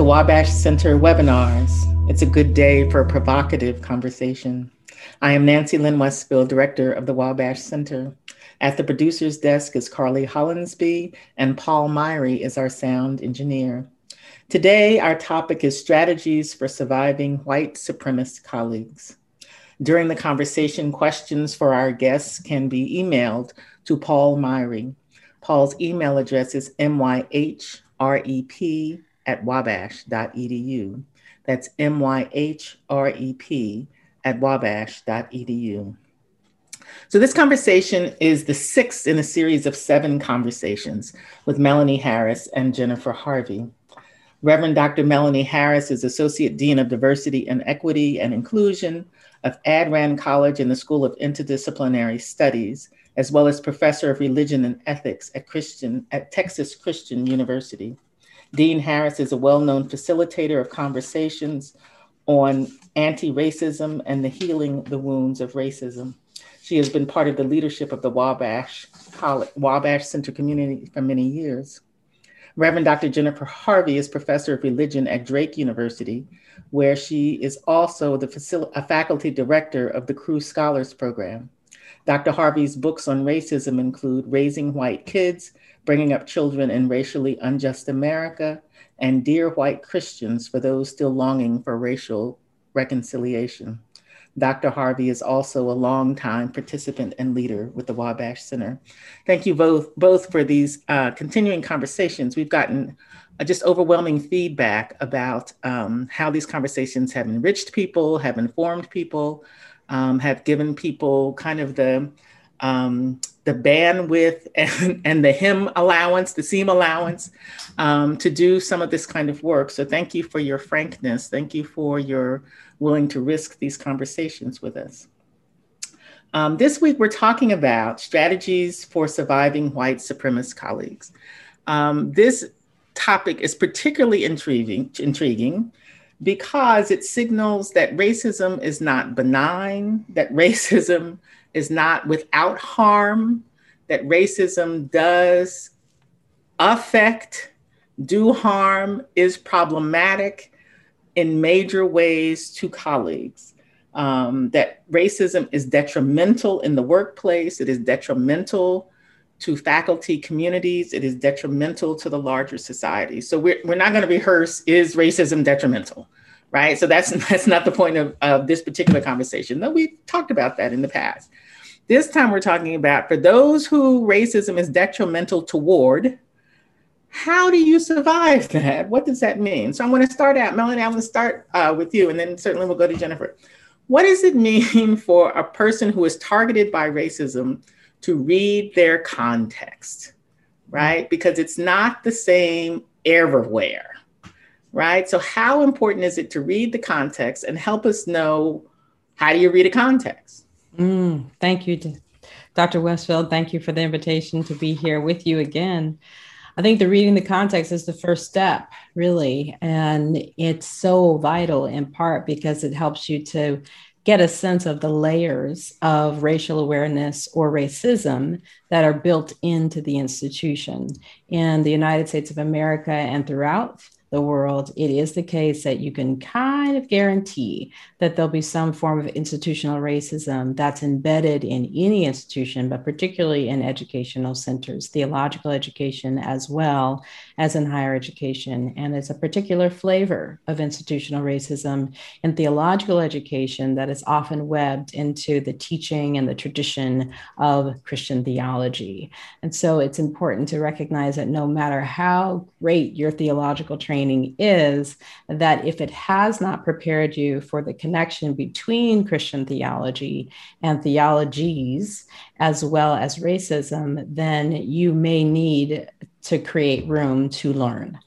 To Wabash Center webinars. It's a good day for a provocative conversation. I am Nancy Lynn Westfield, Director of the Wabash Center. At the producer's desk is Carly Hollinsby, and Paul Myhre is our sound engineer. Today, our topic is strategies for surviving white supremacist colleagues. During the conversation, questions for our guests can be emailed to Paul Myhre. Paul's email address is myhrep at wabash.edu. That's M-Y-H-R-E-P at wabash.edu. So this conversation is the sixth in a series of seven conversations with Melanie Harris and Jennifer Harvey. Reverend Dr. Melanie Harris is Associate Dean of Diversity and Equity and Inclusion of AddRan College and the School of Interdisciplinary Studies, as well as Professor of Religion and Ethics at, Christian, at Texas Christian University. Dean Harris is a well known facilitator of conversations on anti racism and the healing the wounds of racism. She has been part of the leadership of the Wabash, College, Wabash Center community for many years. Reverend Dr. Jennifer Harvey is professor of religion at Drake University, where she is also the facil- a faculty director of the Crew Scholars Program. Dr. Harvey's books on racism include Raising White Kids Bringing Up Children in Racially Unjust America, and Dear White Christians for those still longing for racial reconciliation. Dr. Harvey is also a longtime participant and leader with the Wabash Center. Thank you both, both for these uh, continuing conversations. We've gotten uh, just overwhelming feedback about um, how these conversations have enriched people, have informed people, um, have given people kind of the um, the bandwidth and, and the hymn allowance, the seam allowance um, to do some of this kind of work. So thank you for your frankness. Thank you for your willing to risk these conversations with us. Um, this week, we're talking about strategies for surviving white supremacist colleagues. Um, this topic is particularly intriguing, intriguing because it signals that racism is not benign, that racism is not without harm, that racism does affect, do harm, is problematic in major ways to colleagues. Um, that racism is detrimental in the workplace, it is detrimental to faculty communities, it is detrimental to the larger society. So we're, we're not going to rehearse is racism detrimental? Right? So that's that's not the point of, of this particular conversation. Though we've talked about that in the past. This time we're talking about for those who racism is detrimental toward, how do you survive that? What does that mean? So I'm going to start out, Melanie, I'm going to start uh, with you, and then certainly we'll go to Jennifer. What does it mean for a person who is targeted by racism to read their context, right? Because it's not the same everywhere right? So, how important is it to read the context and help us know how do you read a context? Mm, thank you, Dr. Westfield. Thank you for the invitation to be here with you again. I think the reading the context is the first step, really. And it's so vital in part because it helps you to get a sense of the layers of racial awareness or racism that are built into the institution in the United States of America and throughout the world, it is the case that you can kind of guarantee that there'll be some form of institutional racism that's embedded in any institution, but particularly in educational centers, theological education as well as in higher education. And it's a particular flavor of institutional racism in theological education that is often webbed into the teaching and the tradition of Christian theology. And so it's important to recognize that no matter how great your theological training is that if it has not prepared you for the connection between Christian theology and theologies, as well as racism, then you may need to create room to learn.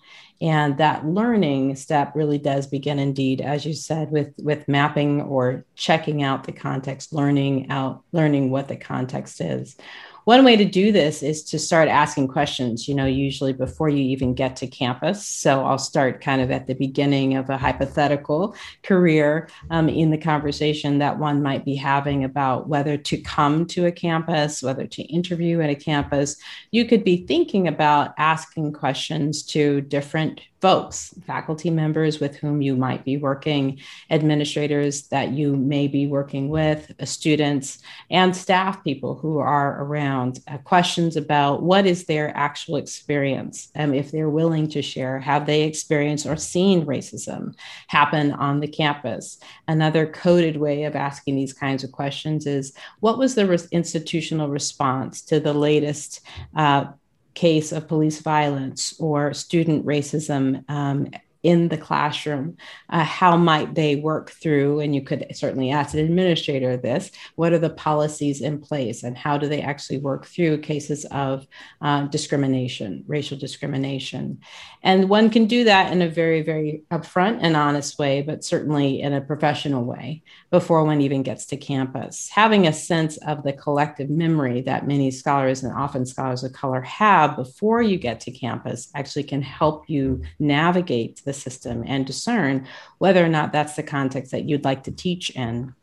And that learning step really does begin indeed as you said with with mapping or checking out the context learning out learning what the context is one way to do this is to start asking questions, you know, usually before you even get to campus. So I'll start kind of at the beginning of a hypothetical career um, in the conversation that one might be having about whether to come to a campus, whether to interview at a campus. You could be thinking about asking questions to different folks, faculty members with whom you might be working, administrators that you may be working with, uh, students, and staff people who are around. Uh, questions about what is their actual experience, um, if they're willing to share, have they experienced or seen racism happen on the campus? Another coded way of asking these kinds of questions is what was the re- institutional response to the latest? Uh, case of police violence or student racism um, in the classroom, uh, how might they work through? And you could certainly ask an administrator this what are the policies in place and how do they actually work through cases of uh, discrimination, racial discrimination? And one can do that in a very, very upfront and honest way, but certainly in a professional way before one even gets to campus. Having a sense of the collective memory that many scholars and often scholars of color have before you get to campus actually can help you navigate the the system and discern whether or not that's the context that you'd like to teach in.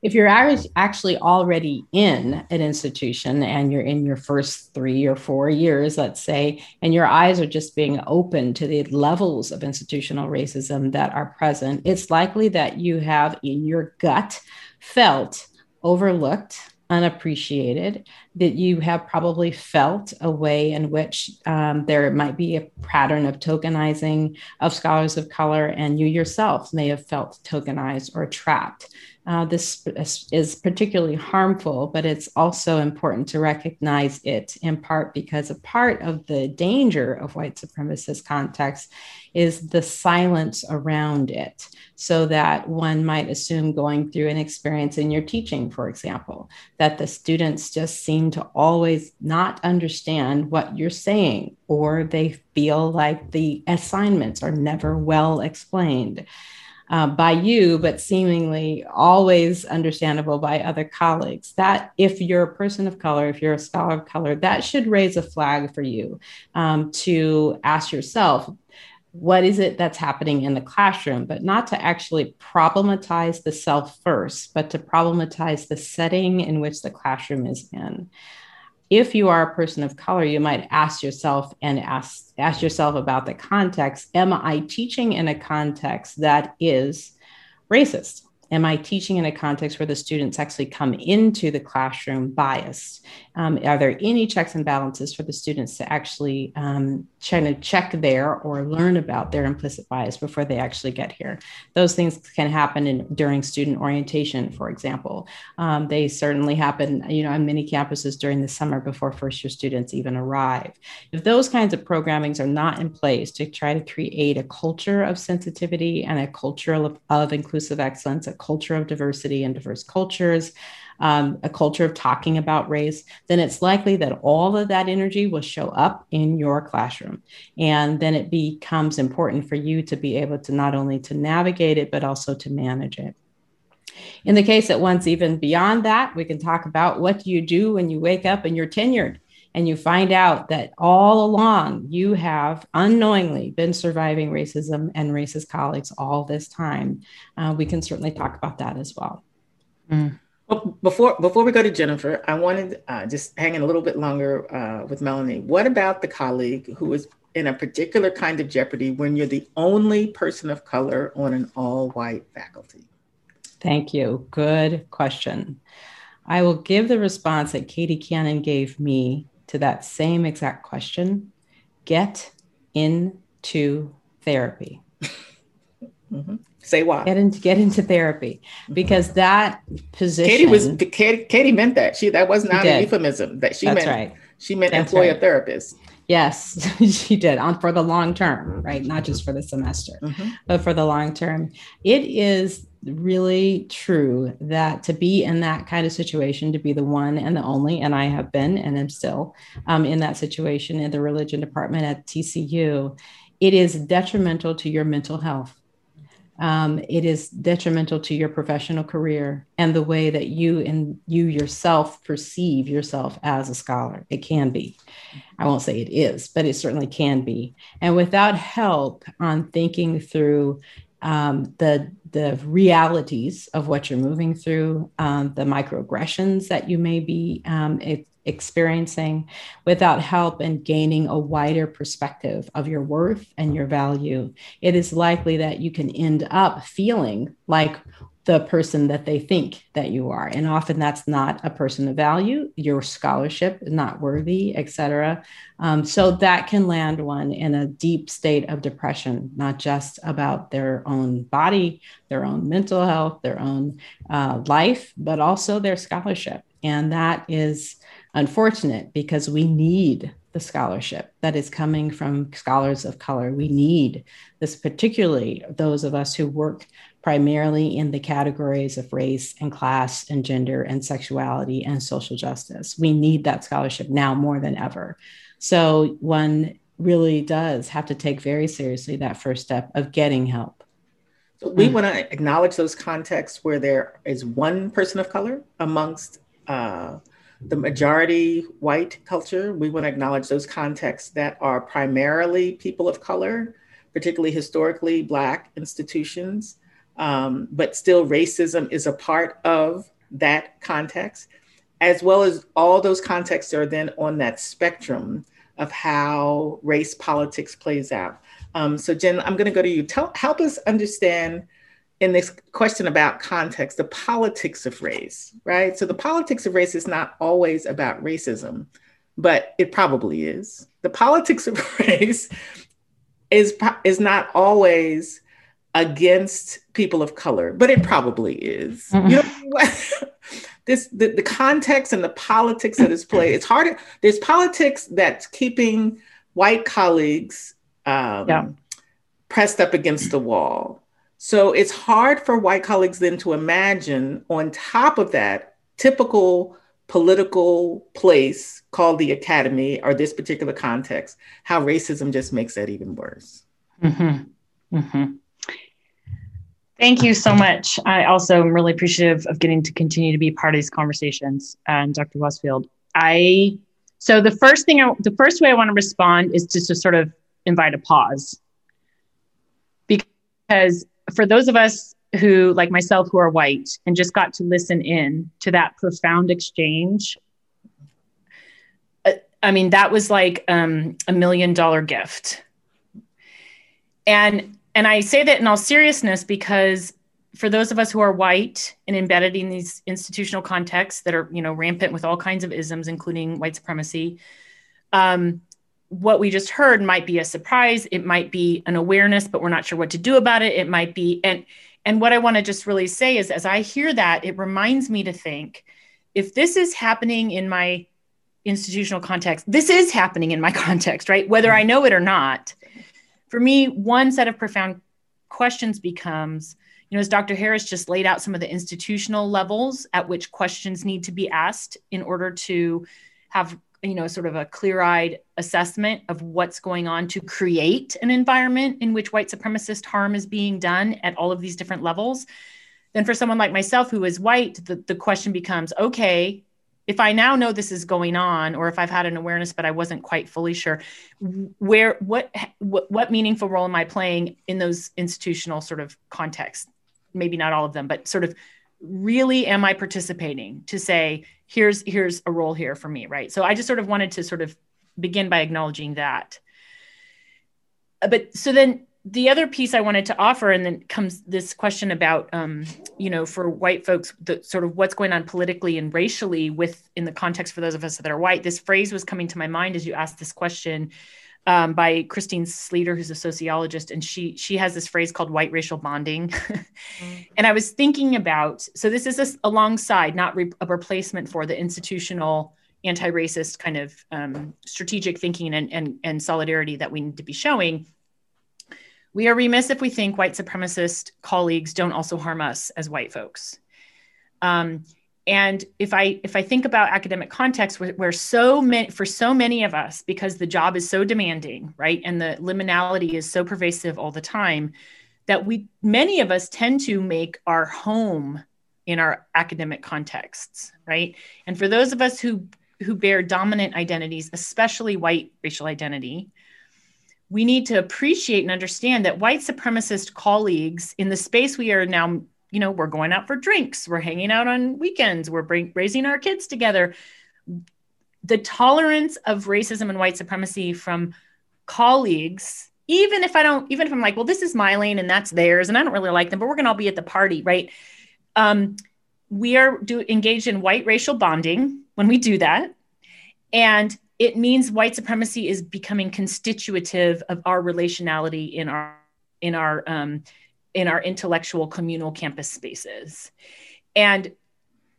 If you're actually already in an institution and you're in your first three or four years, let's say, and your eyes are just being open to the levels of institutional racism that are present, it's likely that you have in your gut felt overlooked unappreciated, that you have probably felt a way in which um, there might be a pattern of tokenizing of scholars of color, and you yourself may have felt tokenized or trapped. Uh, this is particularly harmful, but it's also important to recognize it in part because a part of the danger of white supremacist context is the silence around it, so that one might assume going through an experience in your teaching, for example, that the students just seem to always not understand what you're saying, or they feel like the assignments are never well explained uh, by you, but seemingly always understandable by other colleagues. That, if you're a person of color, if you're a scholar of color, that should raise a flag for you um, to ask yourself what is it that's happening in the classroom, but not to actually problematize the self first, but to problematize the setting in which the classroom is in if you are a person of color, you might ask yourself and ask, ask yourself about the context. Am I teaching in a context that is racist? Am I teaching in a context where the students actually come into the classroom biased? Um, are there any checks and balances for the students to actually um, try to check there or learn about their implicit bias before they actually get here? Those things can happen in, during student orientation, for example. Um, they certainly happen, you know, on many campuses during the summer before first year students even arrive. If those kinds of programmings are not in place to try to create a culture of sensitivity and a culture of, of inclusive excellence, culture of diversity and diverse cultures, um, a culture of talking about race, then it's likely that all of that energy will show up in your classroom. And then it becomes important for you to be able to not only to navigate it, but also to manage it. In the case that one's even beyond that, we can talk about what do you do when you wake up and you're tenured and you find out that all along you have unknowingly been surviving racism and racist colleagues all this time. Uh, we can certainly talk about that as well. Mm. Well, before before we go to Jennifer, I wanted uh, just hanging a little bit longer uh, with Melanie. What about the colleague who is in a particular kind of jeopardy when you're the only person of color on an all-white faculty? Thank you. Good question. I will give the response that Katie Cannon gave me to that same exact question. Get into therapy. mm-hmm. Say why. Get into get into therapy because that position. Katie was Katie, Katie meant that she that was not a euphemism that she That's meant. Right. She meant That's employ right. a therapist. Yes, she did on for the long term, right? Not just for the semester, mm-hmm. but for the long term. It is really true that to be in that kind of situation, to be the one and the only, and I have been and am still um, in that situation in the religion department at TCU, it is detrimental to your mental health um, it is detrimental to your professional career and the way that you and you yourself perceive yourself as a scholar. It can be. I won't say it is, but it certainly can be. And without help on thinking through um, the the realities of what you're moving through, um, the microaggressions that you may be um, experiencing without help and gaining a wider perspective of your worth and your value, it is likely that you can end up feeling like the person that they think that you are. And often that's not a person of value. Your scholarship is not worthy etc um, so that can land one in a deep state of depression not just about their own body their own mental health their own uh, life but also their scholarship. And that is unfortunate because we need the scholarship that is coming from scholars of color. We need this, particularly those of us who work primarily in the categories of race and class and gender and sexuality and social justice. We need that scholarship now more than ever. So one really does have to take very seriously that first step of getting help. So we mm. want to acknowledge those contexts where there is one person of color amongst uh, the majority white culture. We want to acknowledge those contexts that are primarily people of color, particularly historically Black institutions um, but still racism is a part of that context, as well as all those contexts are then on that spectrum of how race politics plays out. Um, so, Jen, I'm going to go to you. Tell, help us understand in this question about context, the politics of race, right? So, the politics of race is not always about racism, but it probably is. The politics of race is, is not always against people of color, but it probably is. Mm-hmm. You know, this the, the context and the politics that is played. It's hard. There's politics that's keeping white colleagues um, yeah. pressed up against the wall. So it's hard for white colleagues then to imagine, on top of that, typical political place called the academy or this particular context, how racism just makes that even worse. Mm-hmm. Mm-hmm. Thank you so much. I also am really appreciative of getting to continue to be part of these conversations. And Dr. Westfield, I so the first thing, I, the first way I want to respond is just to sort of invite a pause, because for those of us who, like myself, who are white and just got to listen in to that profound exchange, uh, I mean, that was like um, a million dollar gift. And and I say that in all seriousness because for those of us who are white and embedded in these institutional contexts that are, you know, rampant with all kinds of isms, including white supremacy, um, what we just heard might be a surprise. It might be an awareness, but we're not sure what to do about it. It might be, and and what I want to just really say is, as I hear that, it reminds me to think, if this is happening in my institutional context, this is happening in my context, right? Whether I know it or not for me, one set of profound questions becomes, you know, as Dr. Harris just laid out some of the institutional levels at which questions need to be asked in order to have, you know, sort of a clear eyed assessment of what's going on to create an environment in which white supremacist harm is being done at all of these different levels. Then, for someone like myself who is white, the, the question becomes okay, if I now know this is going on, or if I've had an awareness but I wasn't quite fully sure, where what what, what meaningful role am I playing in those institutional sort of contexts? Maybe not all of them, but sort of really am I participating to say here's here's a role here for me, right? So I just sort of wanted to sort of begin by acknowledging that. But so then the other piece I wanted to offer, and then comes this question about, um, you know, for white folks, the sort of what's going on politically and racially with in the context for those of us that are white. This phrase was coming to my mind as you asked this question um, by Christine Sleeter, who's a sociologist, and she she has this phrase called white racial bonding. mm. And I was thinking about so this is a, alongside, not re- a replacement for the institutional anti-racist kind of um, strategic thinking and, and and solidarity that we need to be showing we are remiss if we think white supremacist colleagues don't also harm us as white folks. Um, and if I if I think about academic context where, where, so many for so many of us, because the job is so demanding, right, and the liminality is so pervasive all the time, that we many of us tend to make our home in our academic contexts, right? And for those of us who who bear dominant identities, especially white racial identity, we need to appreciate and understand that white supremacist colleagues in the space we are now you know we're going out for drinks we're hanging out on weekends we're bring, raising our kids together. The tolerance of racism and white supremacy from colleagues even if i don't even if i'm like well this is my lane and that's theirs and i don't really like them but we're going to all be at the party right? Um, we are do engaged in white racial bonding when we do that. And it means white supremacy is becoming constitutive of our relationality in our in our um, in our intellectual communal campus spaces. And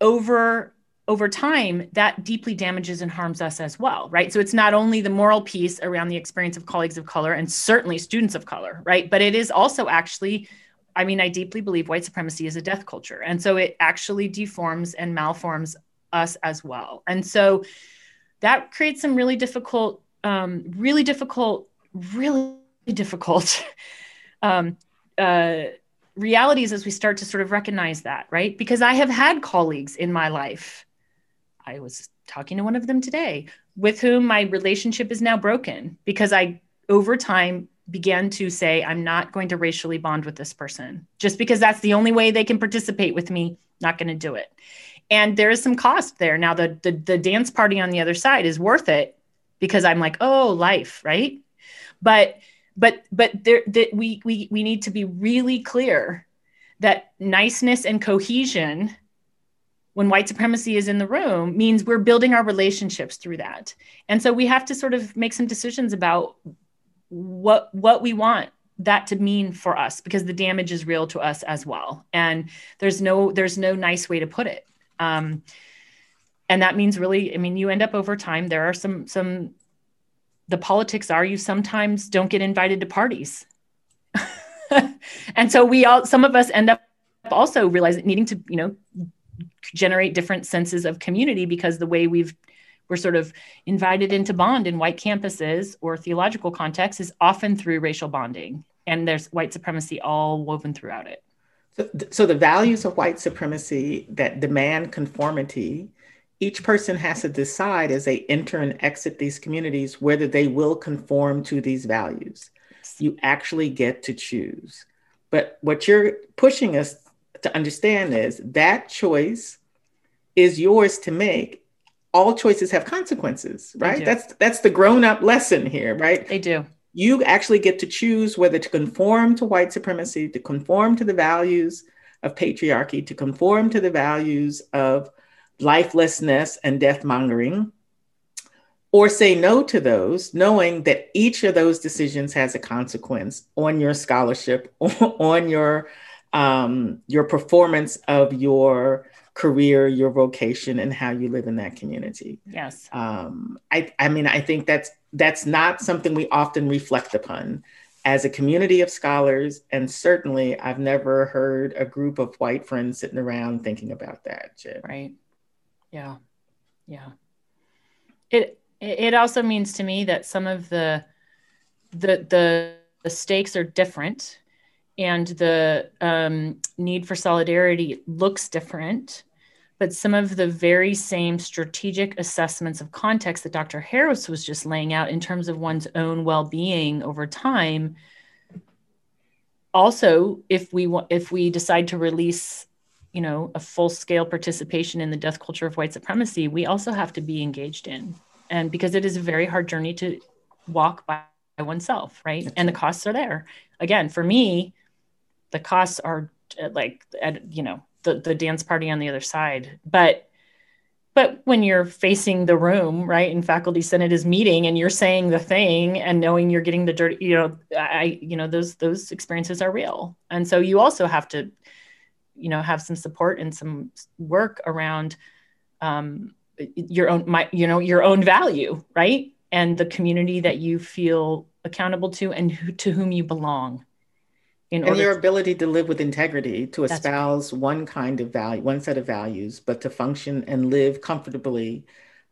over over time that deeply damages and harms us as well right? So it's not only the moral piece around the experience of colleagues of color and certainly students of color right? But it is also actually i mean i deeply believe white supremacy is a death culture. And so it actually deforms and malforms us as well. And so that creates some really difficult um, really difficult really difficult um, uh, realities as we start to sort of recognize that right because i have had colleagues in my life I was talking to one of them today with whom my relationship is now broken because I, over time, began to say, I'm not going to racially bond with this person just because that's the only way they can participate with me. Not going to do it. And there is some cost there. Now, the, the, the dance party on the other side is worth it because I'm like, oh, life, right? But but but there that we we we need to be really clear that niceness and cohesion when white supremacy is in the room means we're building our relationships through that and so we have to sort of make some decisions about what what we want that to mean for us because the damage is real to us as well and there's no there's no nice way to put it um, and that means really i mean you end up over time. There are some some the politics are you sometimes don't get invited to parties. And so we all some of us end up also realizing needing to you know generate different senses of community because the way we've we're sort of invited into bond in white campuses or theological contexts is often through racial bonding. And there's white supremacy all woven throughout it so, so the values of white supremacy that demand conformity each person has to decide as they enter and exit these communities whether they will conform to these values you actually get to choose but what you're pushing us to understand is that choice is yours to make. All choices have consequences, right? That's that's the grown-up lesson here, right? They do. You actually get to choose whether to conform to white supremacy, to conform to the values of patriarchy, to conform to the values of lifelessness and death mongering, or say no to those, knowing that each of those decisions has a consequence on your scholarship, on your um, your performance of your career, your vocation, and how you live in that community. Yes. Um, I, I mean, I think that's that's not something we often reflect upon as a community of scholars, and certainly I've never heard a group of white friends sitting around thinking about that. Right. Yeah. Yeah. It it also means to me that some of the the the, the stakes are different and the um, need for solidarity looks different but some of the very same strategic assessments of context that dr harris was just laying out in terms of one's own well-being over time also if we want if we decide to release you know a full scale participation in the death culture of white supremacy we also have to be engaged in. And because it is a very hard journey to walk by oneself right? And the costs are there. Again for me the costs are uh, like at, you know the the dance party on the other side. But but when you're facing the room right and faculty senate is meeting and you're saying the thing and knowing you're getting the dirty you know i you know those those experiences are real. And so you also have to you know have some support and some work around um, your own my you know your own value right? And the community that you feel accountable to and who, to whom you belong in and your ability to live with integrity to espouse right. one kind of value one set of values but to function and live comfortably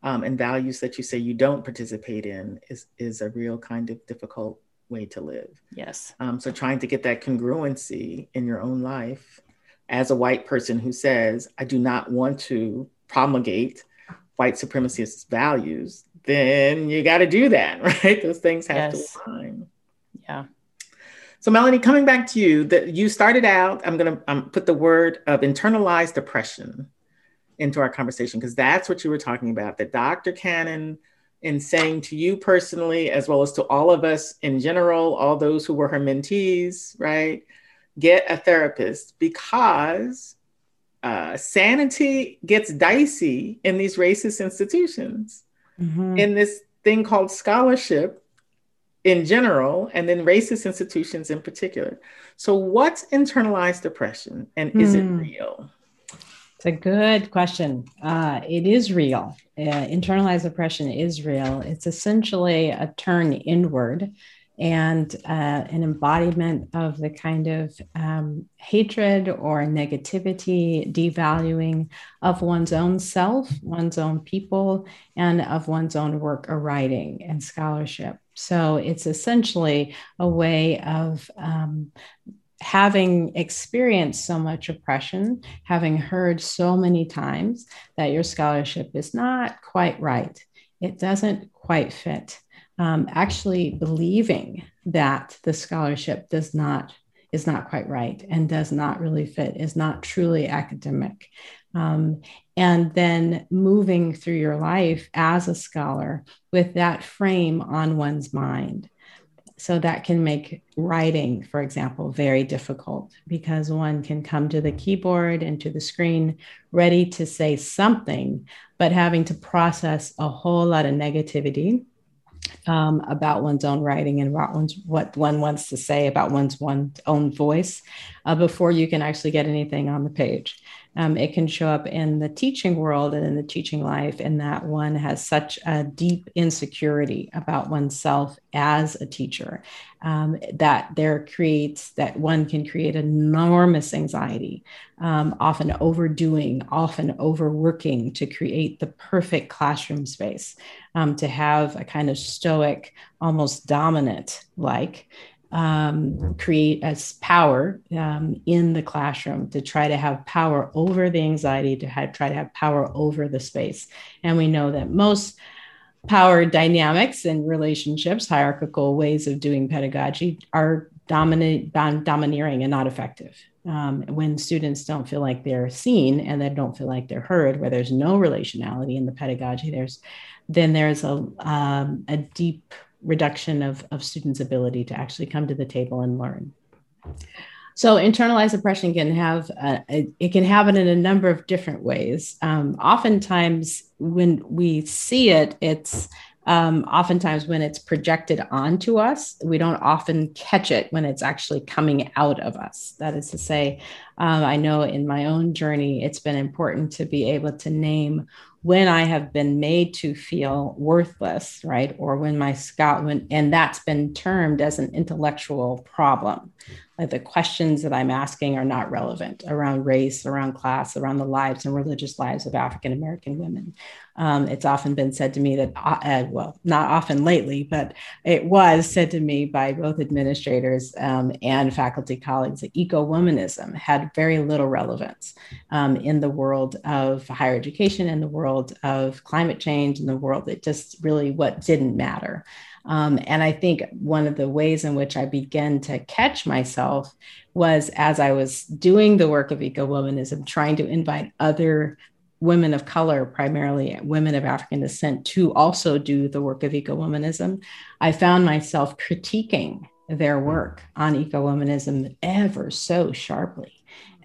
um, and values that you say you don't participate in is is a real kind of difficult way to live. Yes. Um, so trying to get that congruency in your own life as a white person who says i do not want to promulgate white supremacist values then you got to do that right? Those things have yes. to align. Yeah so, Melanie, coming back to you, that you started out, I'm going to um, put the word of internalized depression into our conversation because that's what you were talking about. That Dr. Cannon, in saying to you personally, as well as to all of us in general, all those who were her mentees, right? Get a therapist because uh, sanity gets dicey in these racist institutions. Mm-hmm. In this thing called scholarship in general, and then racist institutions in particular. So, what's internalized oppression and is mm. it hmm. real? It's a good question. Uh, it is real. Uh, internalized oppression is real. It's essentially a turn inward and uh, an embodiment of the kind of um, hatred or negativity, devaluing of one's own self, one's own people, and of one's own work or writing and scholarship. So it's essentially a way of um, having experienced so much oppression, having heard so many times that your scholarship is not quite right, it doesn't quite fit. Um, actually believing that the scholarship does not is not quite right and does not really fit is not truly academic um, and then moving through your life as a scholar with that frame on one's mind. So that can make writing, for example, very difficult because one can come to the keyboard and to the screen ready to say something, but having to process a whole lot of negativity um, about one's own writing and about one's, what one wants to say about one's one own voice uh, before you can actually get anything on the page um, it can show up in the teaching world and in the teaching life, and that one has such a deep insecurity about oneself as a teacher um, that there creates that one can create enormous anxiety, um, often overdoing, often overworking to create the perfect classroom space, um, to have a kind of stoic, almost dominant like um, create as power um, in the classroom to try to have power over the anxiety, to have, try to have power over the space. And we know that most power dynamics and relationships, hierarchical ways of doing pedagogy, are dominant, domineering and not effective. Um, when students don't feel like they're seen and they don't feel like they're heard, where there's no relationality in the pedagogy, there's then there's a, um, a deep reduction of, of students' ability to actually come to the table and learn. So internalized oppression can have it can happen in a number of different ways. Um, oftentimes, when we see it, it's um, oftentimes when it's projected onto us, we don't often catch it when it's actually coming out of us. That is to say, um, I know in my own journey, it's been important to be able to name when I have been made to feel worthless, right? Or when my scout, when, and that's been termed as an intellectual problem. Like the questions that I'm asking are not relevant around race, around class, around the lives and religious lives of African American women. Um, it's often been said to me that, uh, uh, well, not often lately, but it was said to me by both administrators um, and faculty colleagues that eco womanism had very little relevance um, in the world of higher education, in the world of climate change, in the world that just really what didn't matter. Um, and I think one of the ways in which I began to catch myself was as I was doing the work of eco womanism, trying to invite other women of color, primarily women of African descent, to also do the work of eco womanism, I found myself critiquing their work on eco womanism ever so sharply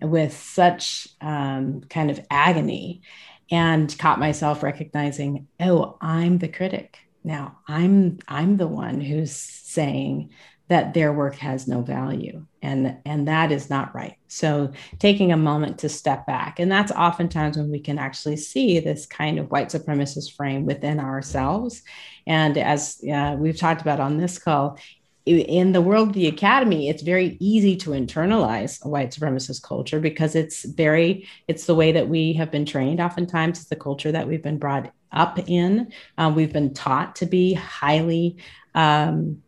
with such um, kind of agony and caught myself recognizing oh i'm the critic now i'm i'm the one who's saying that their work has no value and and that is not right. So taking a moment to step back and that's oftentimes when we can actually see this kind of white supremacist frame within ourselves. And as uh, we've talked about on this call in the world of the academy it's very easy to internalize a white supremacist culture because it's very it's the way that we have been trained oftentimes. It's the culture that we've been brought up in. Uh, we've been taught to be highly um,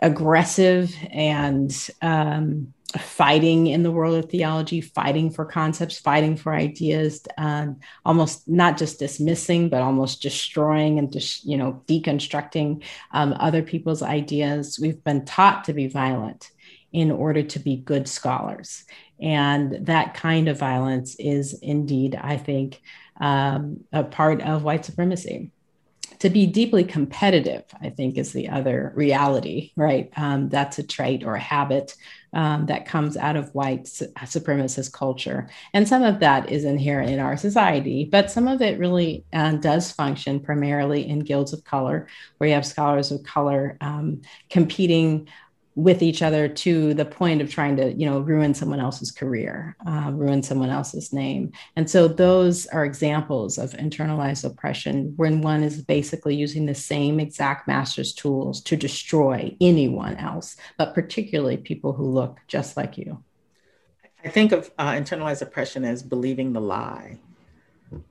aggressive and um, fighting in the world of theology, fighting for concepts, fighting for ideas, uh, almost not just dismissing, but almost destroying and just you know deconstructing um, other people's ideas. We've been taught to be violent. in order to be good scholars. And that kind of violence is indeed, I think, um, a part of white supremacy to be deeply competitive, I think, is the other reality, right? Um, that's a trait or a habit um, that comes out of white su- supremacist culture. And some of that is inherent in our society, but some of it really uh, does function primarily in guilds of color, where you have scholars of color um, competing with each other to the point of trying to you know ruin someone else's career uh, ruin someone else's name and so those are examples of internalized oppression when one is basically using the same exact master's tools to destroy anyone else but particularly people who look just like you i think of uh, internalized oppression as believing the lie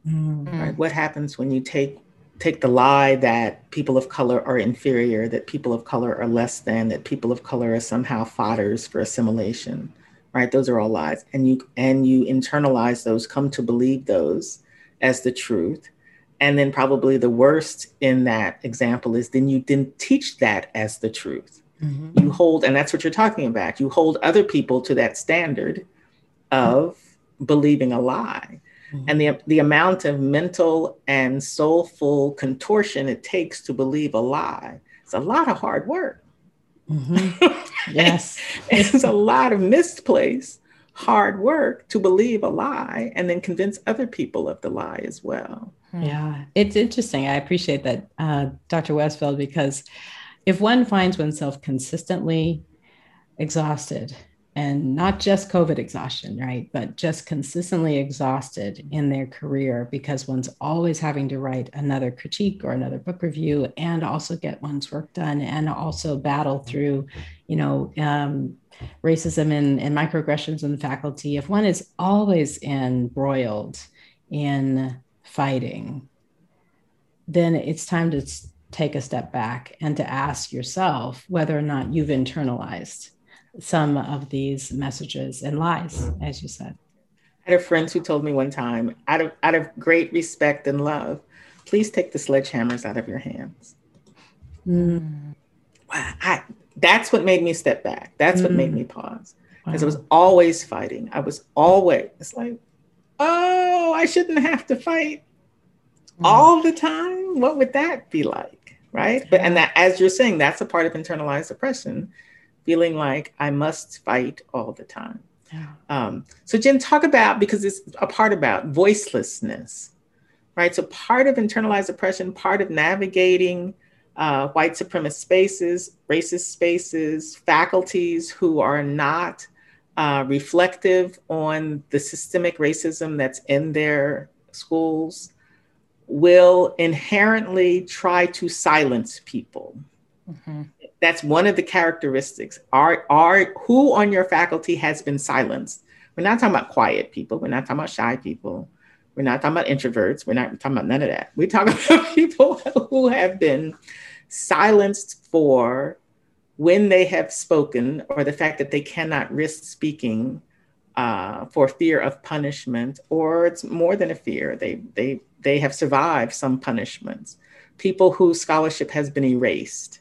mm. right? what happens when you take take the lie that people of color are inferior, that people of color are less than, that people of color are somehow fodders for assimilation, right? Those are all lies. And you and you internalize those, come to believe those as the truth. And then probably the worst in that example is then you didn't teach that as the truth. Mm-hmm. You hold, and that's what you're talking about. You hold other people to that standard of believing a lie. Mm-hmm. And the, the amount of mental and soulful contortion it takes to believe a lie, it's a lot of hard work. Mm-hmm. Yes. it's a lot of misplaced hard work to believe a lie and then convince other people of the lie as well. Hmm. Yeah, it's interesting. I appreciate that, uh, Dr. Westfield, because if one finds oneself consistently exhausted and not just COVID exhaustion, right? But just consistently exhausted in their career because one's always having to write another critique or another book review and also get one's work done and also battle through, you know, um, racism and, and microaggressions in the faculty. If one is always embroiled in fighting, then it's time to take a step back and to ask yourself whether or not you've internalized some of these messages and lies, as you said. I had a friend who told me one time, out of out of great respect and love, please take the sledgehammers out of your hands. Mm. I, that's what made me step back. That's mm. what made mm. me pause. Because wow. I was always fighting. I was always, it's like, oh, I shouldn't have to fight mm. all the time. What would that be like? Right. But and that as you're saying, that's a part of internalized oppression feeling like I must fight all the time. Yeah. Um, so, Jen, talk about because it's a part about voicelessness, right? So, part of internalized oppression, part of navigating uh, white supremacist spaces, racist spaces, faculties who are not uh, reflective on the systemic racism that's in their schools will inherently try to silence people. Mm-hmm that's one of the characteristics. Are are who on your faculty has been silenced? We're not talking about quiet people. We're not talking about shy people. We're not talking about introverts. We're not talking about none of that. We're talking about people who have been silenced for when they have spoken or the fact that they cannot risk speaking uh, for fear of punishment, or it's more than a fear. They they they have survived some punishments. People whose scholarship has been erased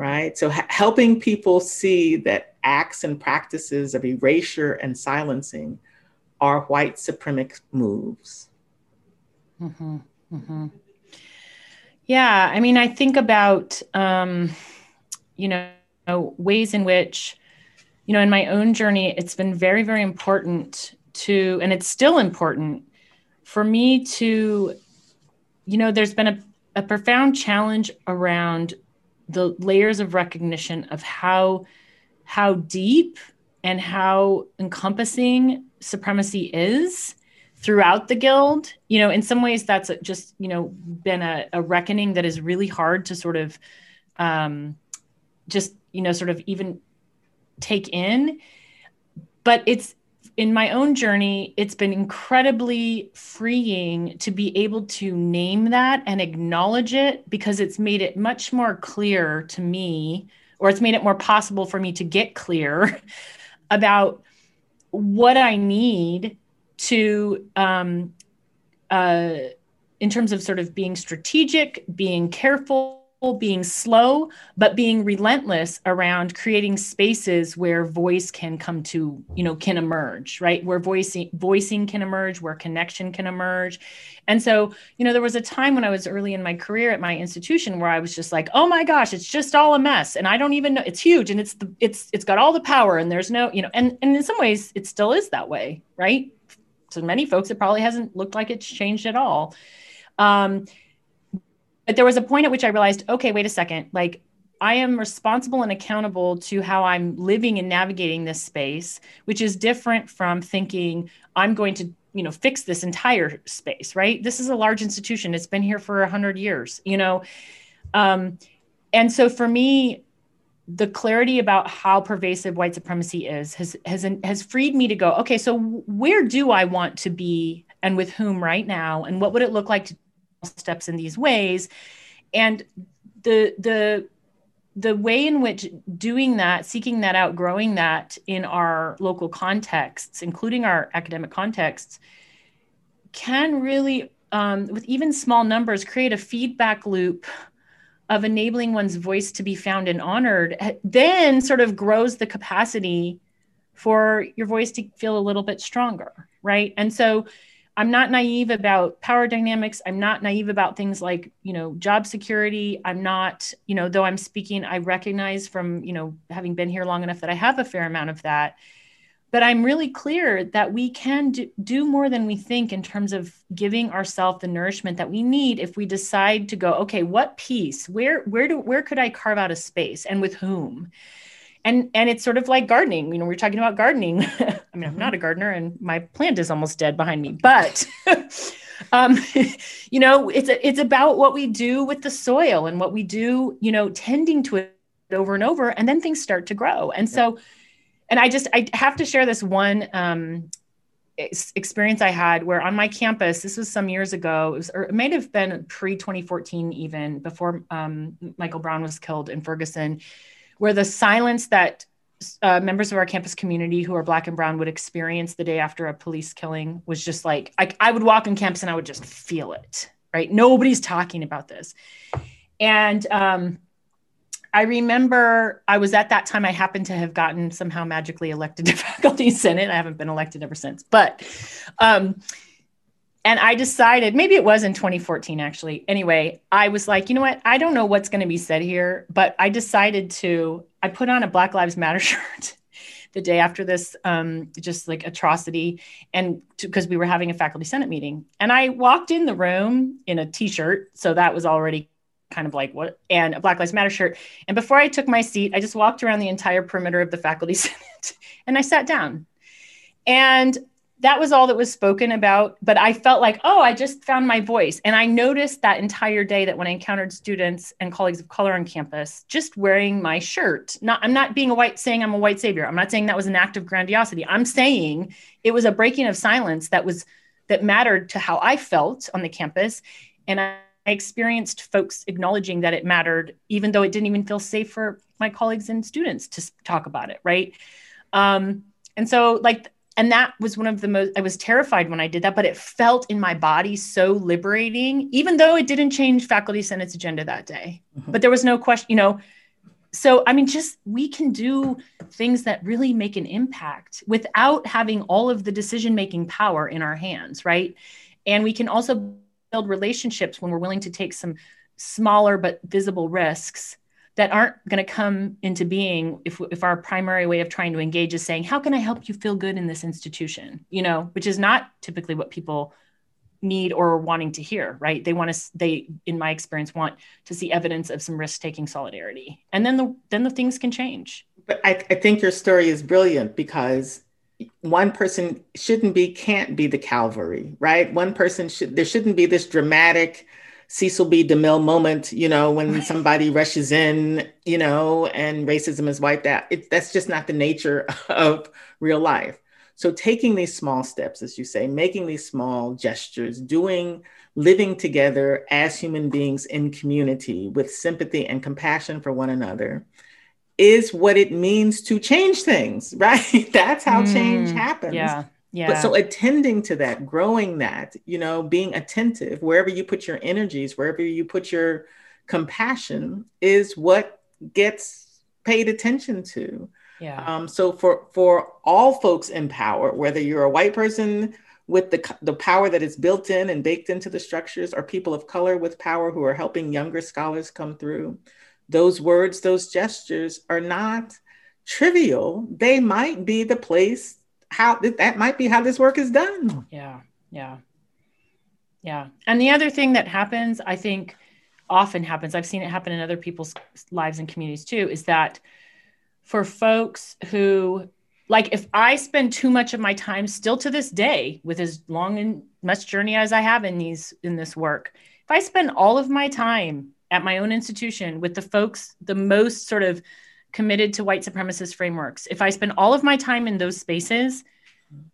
right? So helping people see that acts and practices of erasure and silencing are white supremacist moves. Mm-hmm. Mm-hmm. Yeah, I mean, I think about, um, you know, ways in which, you know, in my own journey, it's been very, very important to, and it's still important for me to, you know, there's been a, a profound challenge around the layers of recognition of how how deep and how encompassing supremacy is throughout the guild. You know in some ways that's just you know been a, a reckoning that is really hard to sort of um, just you know sort of even take in. But it's in my own journey, it's been incredibly freeing to be able to name that and acknowledge it because it's made it much more clear to me, or it's made it more possible for me to get clear about what I need to, um, uh, in terms of sort of being strategic, being careful, being slow but being relentless around creating spaces where voice can come to you know can emerge right? Where voicing voicing can emerge where connection can emerge. And so you know there was a time when i was early in my career at my institution where i was just like oh my gosh it's just all a mess and i don't even know it's huge and it's the it's it's got all the power and there's no you know and and in some ways it still is that way right? To many folks it probably hasn't looked like it's changed at all. Um but there was a point at which I realized, okay, wait a second, like I am responsible and accountable to how I'm living and navigating this space, which is different from thinking I'm going to, you know, fix this entire space, right? This is a large institution. It's been here for a hundred years, you know. Um, and so for me, the clarity about how pervasive white supremacy is has has has freed me to go, okay, so where do I want to be and with whom right now, and what would it look like to steps in these ways. And the the the way in which doing that seeking that out growing that in our local contexts including our academic contexts can really um, with even small numbers create a feedback loop of enabling one's voice to be found and honored then sort of grows the capacity for your voice to feel a little bit stronger right? And so I'm not naive about power dynamics. I'm not naive about things like, you know, job security. I'm not, you know, though I'm speaking, I recognize from, you know, having been here long enough that I have a fair amount of that. But I'm really clear that we can do, more than we think in terms of giving ourselves the nourishment that we need if we decide to go, okay, what piece? Where where do where could I carve out a space and with whom? And and it's sort of like gardening you know we are talking about gardening. I mean i'm not a gardener and my plant is almost dead behind me but um, you know it's it's about what we do with the soil and what we do you know tending to it over and over and then things start to grow. And so and i just i have to share this one um, experience i had where on my campus this was some years ago it was or it might have been pre 2014 even before um, michael brown was killed in ferguson where the silence that uh, members of our campus community who are black and brown would experience the day after a police killing was just like I, I would walk on campus and I would just feel it. Right, nobody's talking about this, and um, I remember I was at that time. I happened to have gotten somehow magically elected to faculty senate. I haven't been elected ever since, but. Um, and I decided, maybe it was in 2014 actually. Anyway, I was like, you know what? I don't know what's going to be said here, but I decided to, I put on a Black Lives Matter shirt the day after this, um, just like atrocity, and because we were having a faculty senate meeting. And I walked in the room in a t shirt. So that was already kind of like what, and a Black Lives Matter shirt. And before I took my seat, I just walked around the entire perimeter of the faculty senate and I sat down. And that was all that was spoken about but i felt like oh i just found my voice. And i noticed that entire day that when i encountered students and colleagues of color on campus just wearing my shirt not i'm not being a white saying i'm a white savior. I'm not saying that was an act of grandiosity. I'm saying it was a breaking of silence that was that mattered to how i felt on the campus. And i experienced folks acknowledging that it mattered even though it didn't even feel safe for my colleagues and students to talk about it right? Um, and so like and that was one of the most i was terrified when i did that but it felt in my body so liberating even though it didn't change faculty senate's agenda that day. Mm-hmm. but there was no question you know. So i mean just we can do things that really make an impact without having all of the decision making power in our hands right? And we can also build relationships when we're willing to take some smaller but visible risks that aren't going to come into being if, if our primary way of trying to engage is saying how can i help you feel good in this institution? You know which is not typically what people need or wanting to hear right? They want to they in my experience want to see evidence of some risk taking solidarity. And then the then the things can change. But I, I think your story is brilliant because one person shouldn't be can't be the Calvary, right? One person should there shouldn't be this dramatic Cecil B. DeMille moment, you know, when somebody rushes in, you know, and racism is wiped out. It, that's just not the nature of real life. So taking these small steps, as you say, making these small gestures, doing, living together as human beings in community with sympathy and compassion for one another is what it means to change things, right? That's how mm, change happens. Yeah. Yeah. But so attending to that, growing that, you know, being attentive wherever you put your energies, wherever you put your compassion is what gets paid attention to. Yeah. Um, so for for all folks in power, whether you're a white person with the the power that is built in and baked into the structures, or people of color with power who are helping younger scholars come through, those words, those gestures are not trivial. They might be the place how that might be how this work is done. Yeah. Yeah. Yeah. And the other thing that happens, I think often happens, I've seen it happen in other people's lives and communities too, is that for folks who like if I spend too much of my time still to this day with as long and much journey as I have in these in this work, if I spend all of my time at my own institution with the folks the most sort of committed to white supremacist frameworks, if I spend all of my time in those spaces,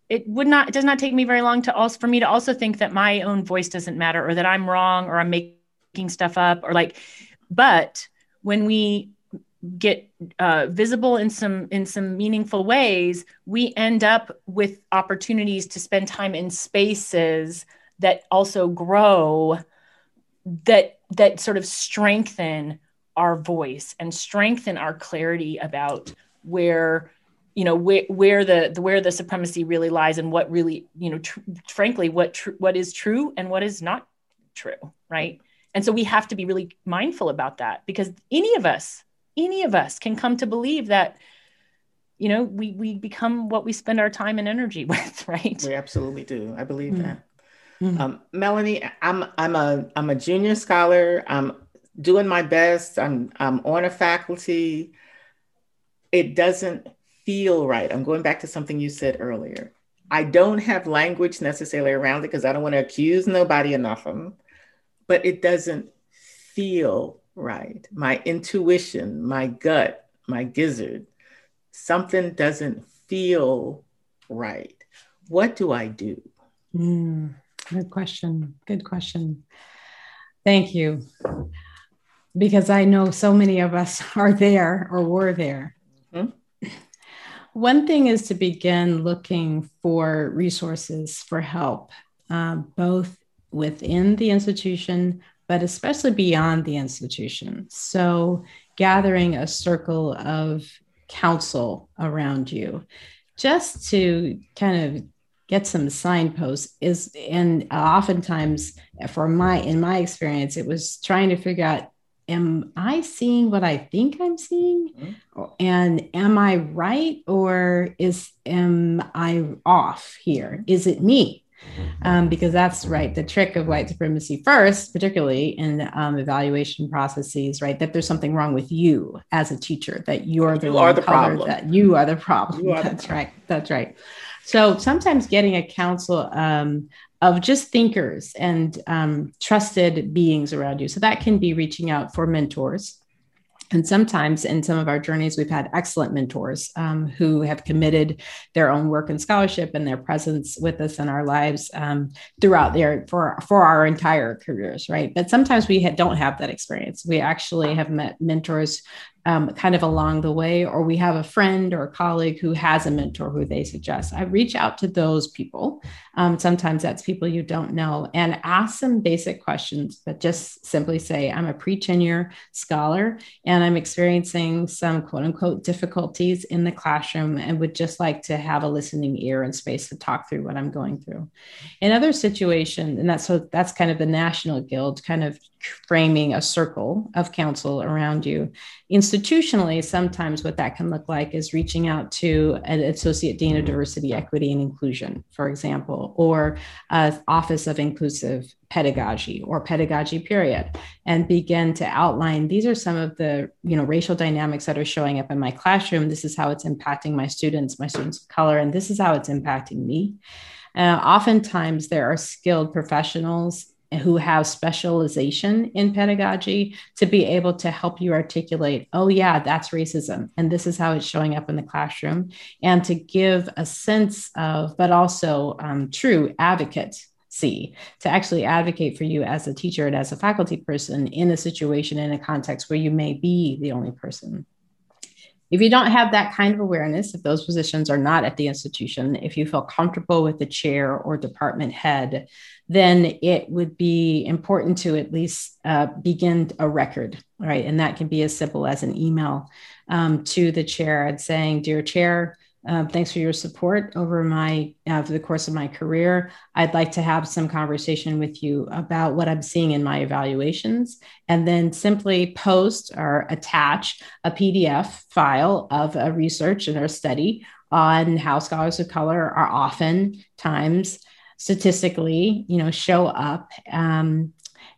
it would not it does not take me very long to also for me to also think that my own voice doesn't matter or that I'm wrong or I'm making stuff up or like but when we get uh, visible in some in some meaningful ways we end up with opportunities to spend time in spaces that also grow that that sort of strengthen our voice and strengthen our clarity about where you know where, where the, the where the supremacy really lies and what really you know tr- frankly what tr- what is true and what is not true right? And so we have to be really mindful about that because any of us any of us can come to believe that you know we we become what we spend our time and energy with right? We absolutely do. I believe mm-hmm. that. Mm-hmm. Um, melanie i'm i'm a i'm a junior scholar. I'm doing my best i'm i'm on a faculty it doesn't feel right i'm going back to something you said earlier i don't have language necessarily around it because i don't want to accuse nobody of nothing but it doesn't feel right. My intuition, my gut, my gizzard, something doesn't feel right. What do I do? Mm, good question. Good question. Thank you. Because I know so many of us are there or were there. Mm-hmm. One thing is to begin looking for resources for help, um, both within the institution, but especially beyond the institution. So, gathering a circle of counsel around you just to kind of get some signposts is and oftentimes for my in my experience it was trying to figure out am i seeing what i think i'm seeing? Mm-hmm. and am i right or is am i off here? Is it me? Um, because that's right the trick of white supremacy first particularly in um, evaluation processes right that there's something wrong with you as a teacher that you're the, you are the problem. that you are the problem. Are that's the right. That's right. So sometimes getting a council um, of just thinkers and um, trusted beings around you so that can be reaching out for mentors and sometimes in some of our journeys, we've had excellent mentors um, who have committed their own work and scholarship and their presence with us in our lives um, throughout their for for our entire careers, right? But sometimes we ha- don't have that experience. We actually have met mentors um, kind of along the way, or we have a friend or a colleague who has a mentor who they suggest. I reach out to those people. Um, sometimes that's people you don't know and ask some basic questions, but just simply say, I'm a pre tenure scholar and I'm experiencing some quote unquote difficulties in the classroom and would just like to have a listening ear and space to talk through what I'm going through. In other situations, and that's so that's kind of the National Guild kind of framing a circle of counsel around you. Institutionally, sometimes what that can look like is reaching out to an associate dean of diversity, equity, and inclusion, for example, or uh, office of inclusive pedagogy or pedagogy period and begin to outline these are some of the you know racial dynamics that are showing up in my classroom. This is how it's impacting my students my students of color and this is how it's impacting me. Uh, oftentimes there are skilled professionals who have specialization in pedagogy to be able to help you articulate, oh, yeah, that's racism. And this is how it's showing up in the classroom. And to give a sense of, but also um, true advocate see to actually advocate for you as a teacher and as a faculty person in a situation in a context where you may be the only person If you don't have that kind of awareness, if those positions are not at the institution, if you feel comfortable with the chair or department head, then it would be important to at least uh, begin a record, right? And that can be as simple as an email um, to the chair and saying, Dear Chair, um, thanks for your support over my uh, the course of my career. I'd like to have some conversation with you about what I'm seeing in my evaluations, and then simply post or attach a PDF file of a research and a study on how scholars of color are often times statistically, you know, show up um,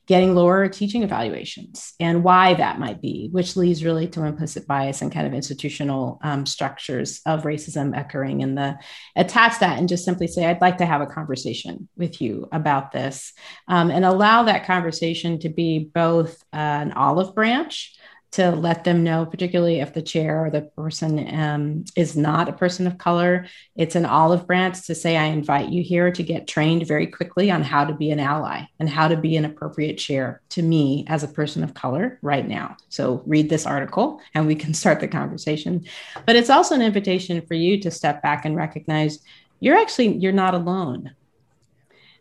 getting lower teaching evaluations and why that might be, which leads really to implicit bias and kind of institutional um, structures of racism occurring in the attach that and just simply say, I'd like to have a conversation with you about this um, and allow that conversation to be both uh, an olive branch to let them know, particularly if the chair or the person um, is not a person of color. It's an olive branch to say, I invite you here to get trained very quickly on how to be an ally and how to be an appropriate chair to me as a person of color right now. So read this article and we can start the conversation. But it's also an invitation for you to step back and recognize you're actually you're not alone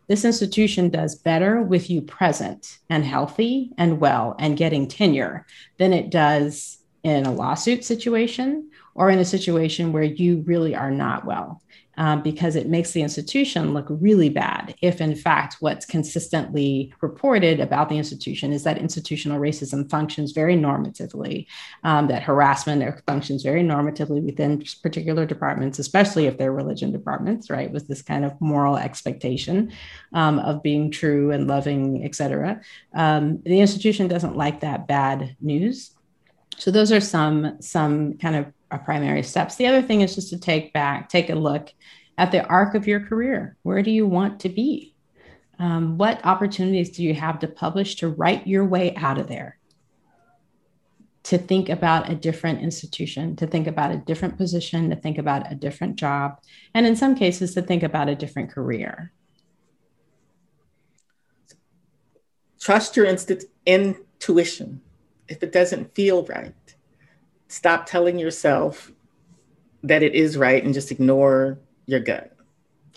this institution does better with you present and healthy and well and getting tenure than it does in a lawsuit situation or in a situation where you really are not well um, because it makes the institution look really bad if, in fact, what's consistently reported about the institution is that institutional racism functions very normatively, um, that harassment functions very normatively within particular departments, especially if they're religion departments, right, with this kind of moral expectation um, of being true and loving, et cetera. Um, the institution doesn't like that bad news. So those are some some kind of our primary steps. The other thing is just to take back, take a look at the arc of your career. Where do you want to be? Um, what opportunities do you have to publish to write your way out of there? To think about a different institution, to think about a different position, to think about a different job, and in some cases, to think about a different career. Trust your inst- intuition. If it doesn't feel right, stop telling yourself that it is right and just ignore your gut,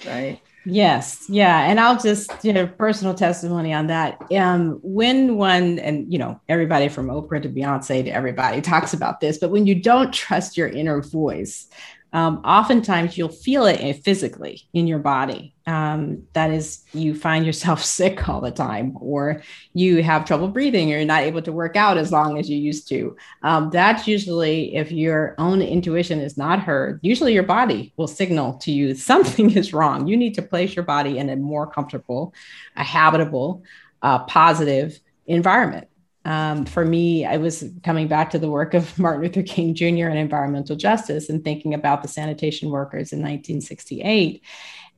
right? Yes, yeah, and I'll just you know personal testimony on that. Um, when one and you know everybody from Oprah to Beyonce to everybody talks about this, but when you don't trust your inner voice, um, oftentimes you'll feel it physically in your body. Um, that is, you find yourself sick all the time, or you have trouble breathing, or you're not able to work out as long as you used to. Um, that's usually if your own intuition is not heard, usually your body will signal to you something is wrong. You need to place your body in a more comfortable, a habitable, uh, positive environment um, for me, I was coming back to the work of Martin Luther King Jr. and environmental justice and thinking about the sanitation workers in 1968.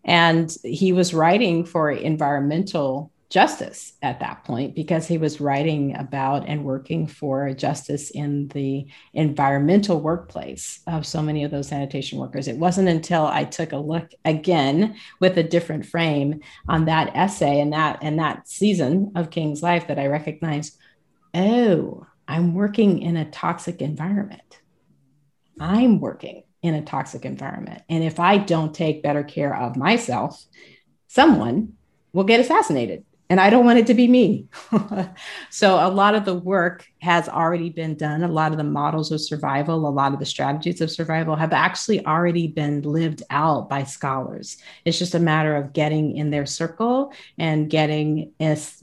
And he was writing for environmental justice at that point because he was writing about and working for justice in the environmental workplace of so many of those sanitation workers. It wasn't until I took a look again with a different frame on that essay and that and that season of King's life that I recognized oh, I'm working in a toxic environment. I'm working in a toxic environment. And if I don't take better care of myself, someone will get assassinated and I don't want it to be me. so a lot of the work has already been done. A lot of the models of survival, a lot of the strategies of survival have actually already been lived out by scholars. It's just a matter of getting in their circle and getting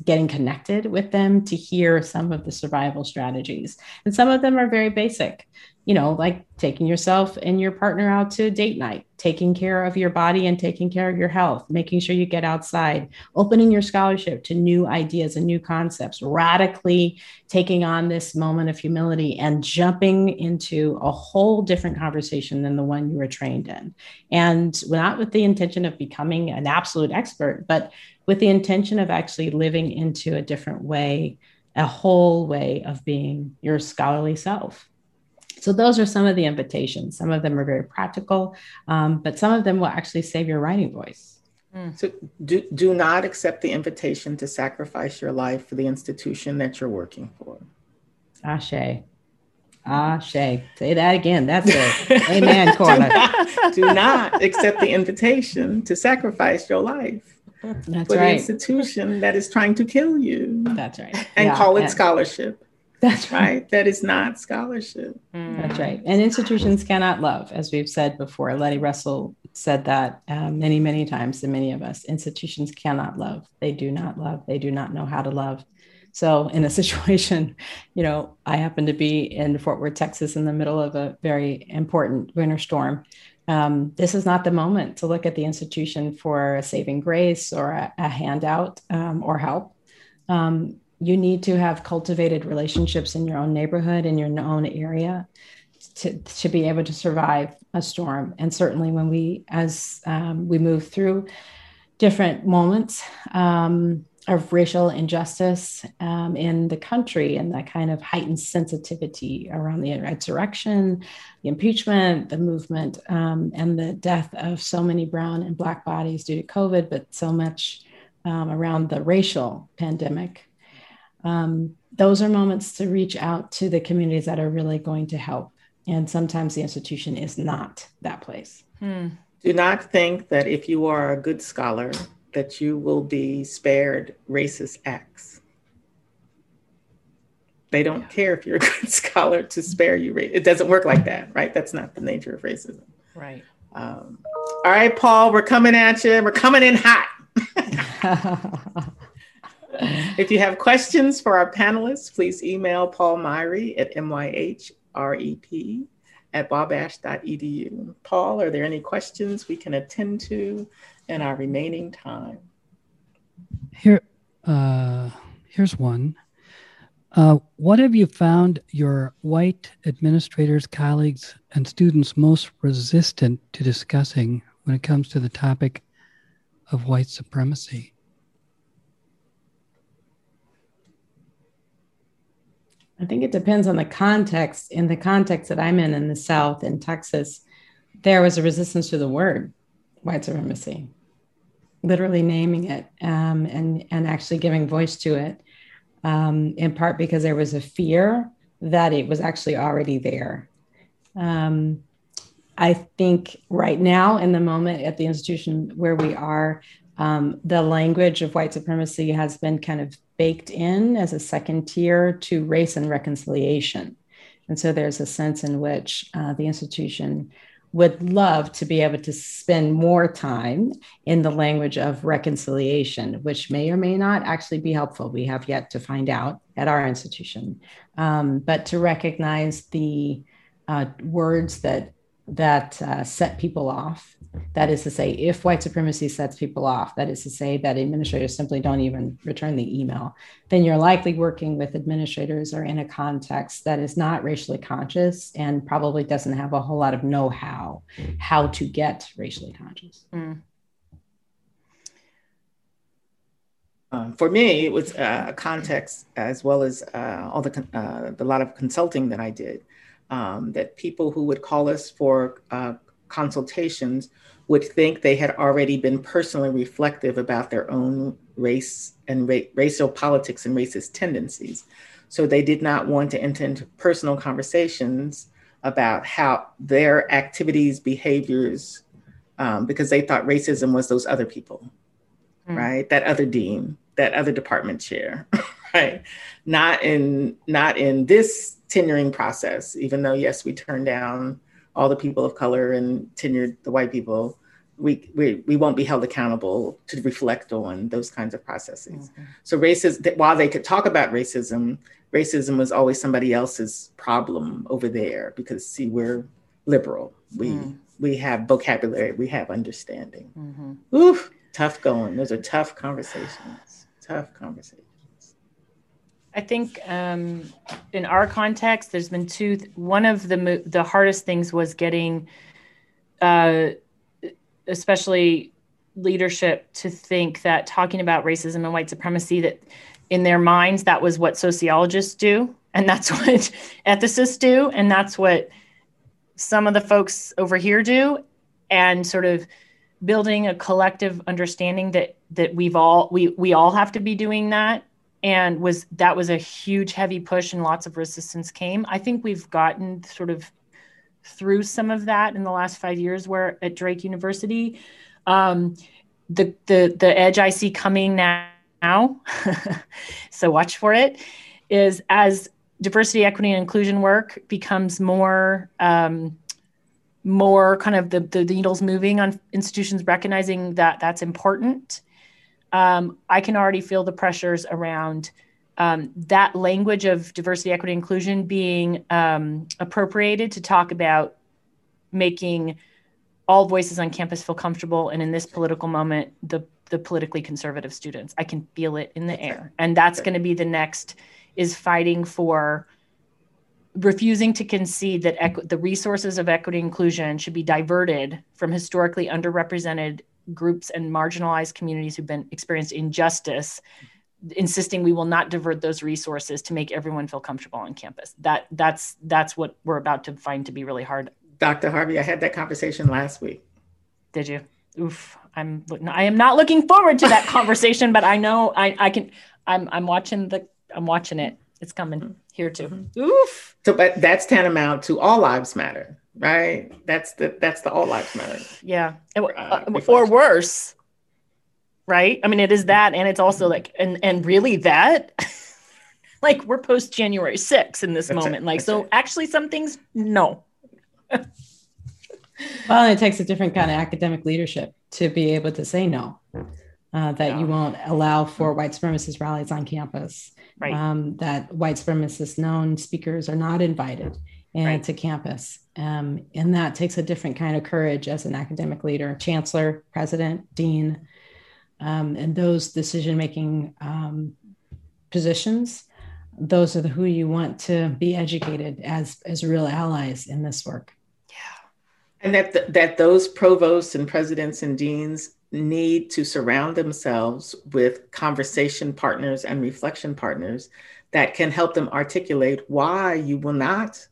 getting connected with them to hear some of the survival strategies. And some of them are very basic you know, like taking yourself and your partner out to date night, taking care of your body and taking care of your health, making sure you get outside, opening your scholarship to new ideas and new concepts, radically taking on this moment of humility and jumping into a whole different conversation than the one you were trained in. And not with the intention of becoming an absolute expert, but with the intention of actually living into a different way, a whole way of being your scholarly self. So those are some of the invitations. Some of them are very practical, um, but some of them will actually save your writing voice. Mm. So do, do not accept the invitation to sacrifice your life for the institution that you're working for. Ashe. Ah, Shay. Say that again. That's it. Amen, Corla. do, not, do not accept the invitation to sacrifice your life That's for the institution that is trying to kill you That's right. and Yeah, call it and- scholarship. That's right. Right? That is not scholarship. That's right. And institutions cannot love, as we've said before. Letty Russell said that uh, many, many times to many of us. Institutions cannot love. They do not love. They do not know how to love. So, in a situation, you know, I happen to be in Fort Worth, Texas, in the middle of a very important winter storm. Um, this is not the moment to look at the institution for a saving grace or a, a handout um, or help. Um, you need to have cultivated relationships in your own neighborhood, in your own area, to, to be able to survive a storm. And certainly when we, as um, we move through different moments um, of racial injustice um, in the country and that kind of heightened sensitivity around the insurrection, the impeachment, the movement, um, and the death of so many brown and black bodies due to COVID, but so much um, around the racial pandemic. Um, those are moments to reach out to the communities that are really going to help. And sometimes the institution is not that place. Hmm. Do not think that if you are a good scholar, that you will be spared racist acts. They don't care if you're a good scholar to spare you. It doesn't work like that, right? That's not the nature of racism. Right. Um, all right, Paul, we're coming at you. We're coming in hot. If you have questions for our panelists, please email Paul Myhre at myhrep at wabash.edu. Paul, are there any questions we can attend to in our remaining time? Here, uh, here's one. Uh, what have you found your white administrators, colleagues, and students most resistant to discussing when it comes to the topic of white supremacy? I think it depends on the context. In the context that I'm in in the South, in Texas, there was a resistance to the word white supremacy, literally naming it um, and, and actually giving voice to it, um, in part because there was a fear that it was actually already there. Um, I think right now, in the moment at the institution where we are, um, the language of white supremacy has been kind of baked in as a second tier to race and reconciliation. And so there's a sense in which uh, the institution would love to be able to spend more time in the language of reconciliation, which may or may not actually be helpful. We have yet to find out at our institution. Um, but to recognize the uh, words that that uh, set people off. That is to say, if white supremacy sets people off, that is to say that administrators simply don't even return the email, then you're likely working with administrators or in a context that is not racially conscious and probably doesn't have a whole lot of know how how to get racially conscious. Mm. Um, for me, it was uh, a context as well as uh, all the con- uh, the lot of consulting that I did. Um, that people who would call us for uh, consultations would think they had already been personally reflective about their own race and ra- racial politics and racist tendencies. So they did not want to enter into personal conversations about how their activities, behaviors, um, because they thought racism was those other people, Mm. right? That other dean, that other department chair, right? Not in not in this tenuring process. Even though yes, we turned down all the people of color and tenured the white people, we we, we won't be held accountable to reflect on those kinds of processes. Mhm. So racism, while they could talk about racism, racism was always somebody else's problem over there because see, we're liberal. We Mm. we have vocabulary, we have understanding. Mhm. Oof, tough going. Those are tough conversations. Tough conversations. I think um, in our context, there's been two. One of the mo- the hardest things was getting, uh, especially leadership, to think that talking about racism and white supremacy that in their minds that was what sociologists do, and that's what ethicists do, and that's what some of the folks over here do, and sort of building a collective understanding that that we've all we we all have to be doing that and was that was a huge heavy push and lots of resistance came. I think we've gotten sort of through some of that in the last five years where at drake university. Um, the the the edge i see coming now so watch for it is as diversity equity and inclusion work becomes more um, more kind of the, the needles moving on institutions recognizing that that's important um, I can already feel the pressures around um, that language of diversity, equity, inclusion being um, appropriated to talk about making all voices on campus feel comfortable. And in this political moment, the the politically conservative students, I can feel it in the air, and that's going to be the next is fighting for refusing to concede that equ- the resources of equity inclusion should be diverted from historically underrepresented groups and marginalized communities who've been experienced injustice insisting we will not divert those resources to make everyone feel comfortable on campus. That that's that's what we're about to find to be really hard. Dr harvey i had that conversation last week. Did you? Oof i'm i am not looking forward to that conversation but i know i i can i'm i'm watching the i'm watching it. It's coming mm-hmm. here too. Mm-hmm. oof. So but that's tantamount to all lives matter right? That's the that's the all lives matter. Yeah, uh, uh or worse, right? I mean, it is that, and it's also like, and and really that, like we're post January 6th in this that's moment. It. Like, that's so it. actually, some things, no. well, it takes a different kind of academic leadership to be able to say no. Uh, that yeah. you won't allow for white supremacist rallies on campus. Right. Um, that white supremacist known speakers are not invited and right. to campus. Um, and that takes a different kind of courage as an academic leader, chancellor, president, dean, um, and those decision making um, positions. Those are the who you want to be educated as as real allies in this work. Yeah, and that th- that those provosts and presidents and deans need to surround themselves with conversation partners and reflection partners that can help them articulate why you will not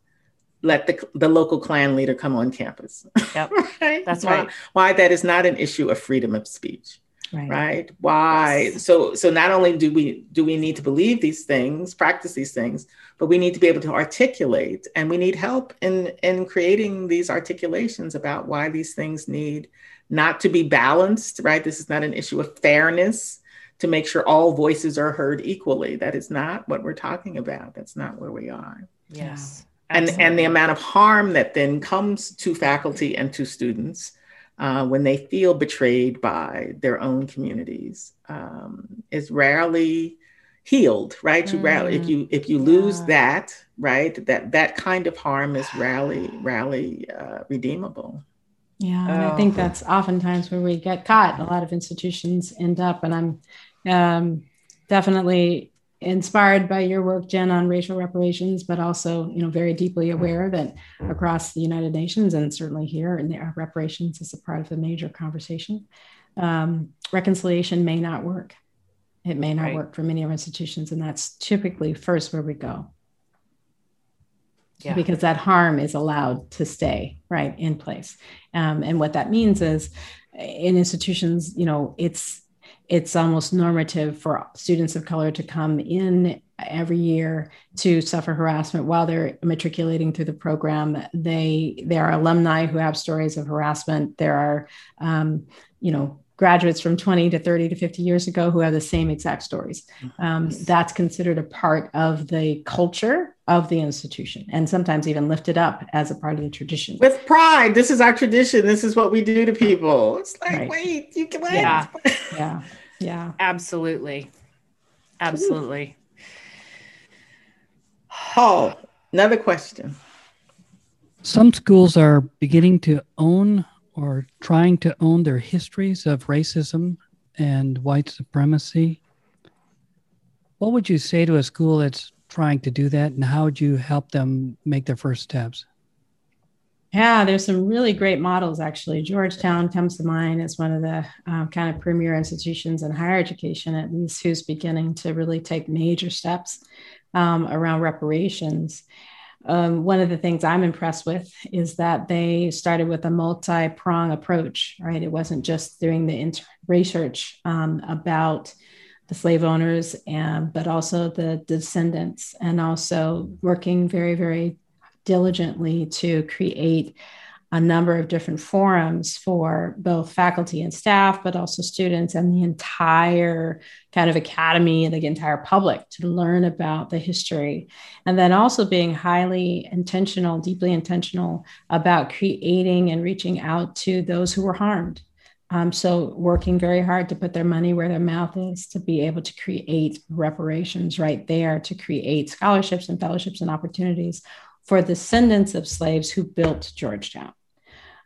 let the, the local Klan leader come on campus. Yep. right? That's why, right. Why that is not an issue of freedom of speech. Right. right? Why? Yes. So so not only do we do we need to believe these things, practice these things, but we need to be able to articulate and we need help in in creating these articulations about why these things need not to be balanced, right? This is not an issue of fairness to make sure all voices are heard equally. That is not what we're talking about. That's not where we are. Yes and and the amount of harm that then comes to faculty and to students uh, when they feel betrayed by their own communities um, is rarely healed right mm. you rarely if you if you lose yeah. that right that that kind of harm is rarely rarely uh, redeemable yeah and i think oh. that's oftentimes where we get caught a lot of institutions end up and i'm um, definitely inspired by your work, Jen, on racial reparations, but also, you know, very deeply aware that across the United Nations and certainly here, and reparations is a part of the major conversation. Um, reconciliation may not work. It may not right. work for many of our institutions, and that's typically first where we go. Yeah. Because that harm is allowed to stay right in place, um, and what that means is, in institutions, you know, it's it's almost normative for students of color to come in every year to suffer harassment while they're matriculating through the program. They there are alumni who have stories of harassment. There are um, you know graduates from 20 to 30 to 50 years ago who have the same exact stories. Um, that's considered a part of the culture of the institution and sometimes even lifted up as a part of the tradition. With pride, this is our tradition. This is what we do to people. It's like, right. wait, you can wait. Yeah. yeah. Yeah. Absolutely. Absolutely. Oh, another question. Some schools are beginning to own or trying to own their histories of racism and white supremacy. What would you say to a school that's trying to do that, and how would you help them make their first steps? Yeah, there's some really great models actually. Georgetown comes to mind as one of the um, kind of premier institutions in higher education, at least, who's beginning to really take major steps um, around reparations. Um, one of the things I'm impressed with is that they started with a multi prong approach, right? It wasn't just doing the inter- research um, about the slave owners, and but also the descendants, and also working very, very diligently to create a number of different forums for both faculty and staff, but also students and the entire kind of academy and the entire public to learn about the history. And then also being highly intentional, deeply intentional about creating and reaching out to those who were harmed. Um, so, working very hard to put their money where their mouth is to be able to create reparations right there, to create scholarships and fellowships and opportunities for descendants of slaves who built Georgetown.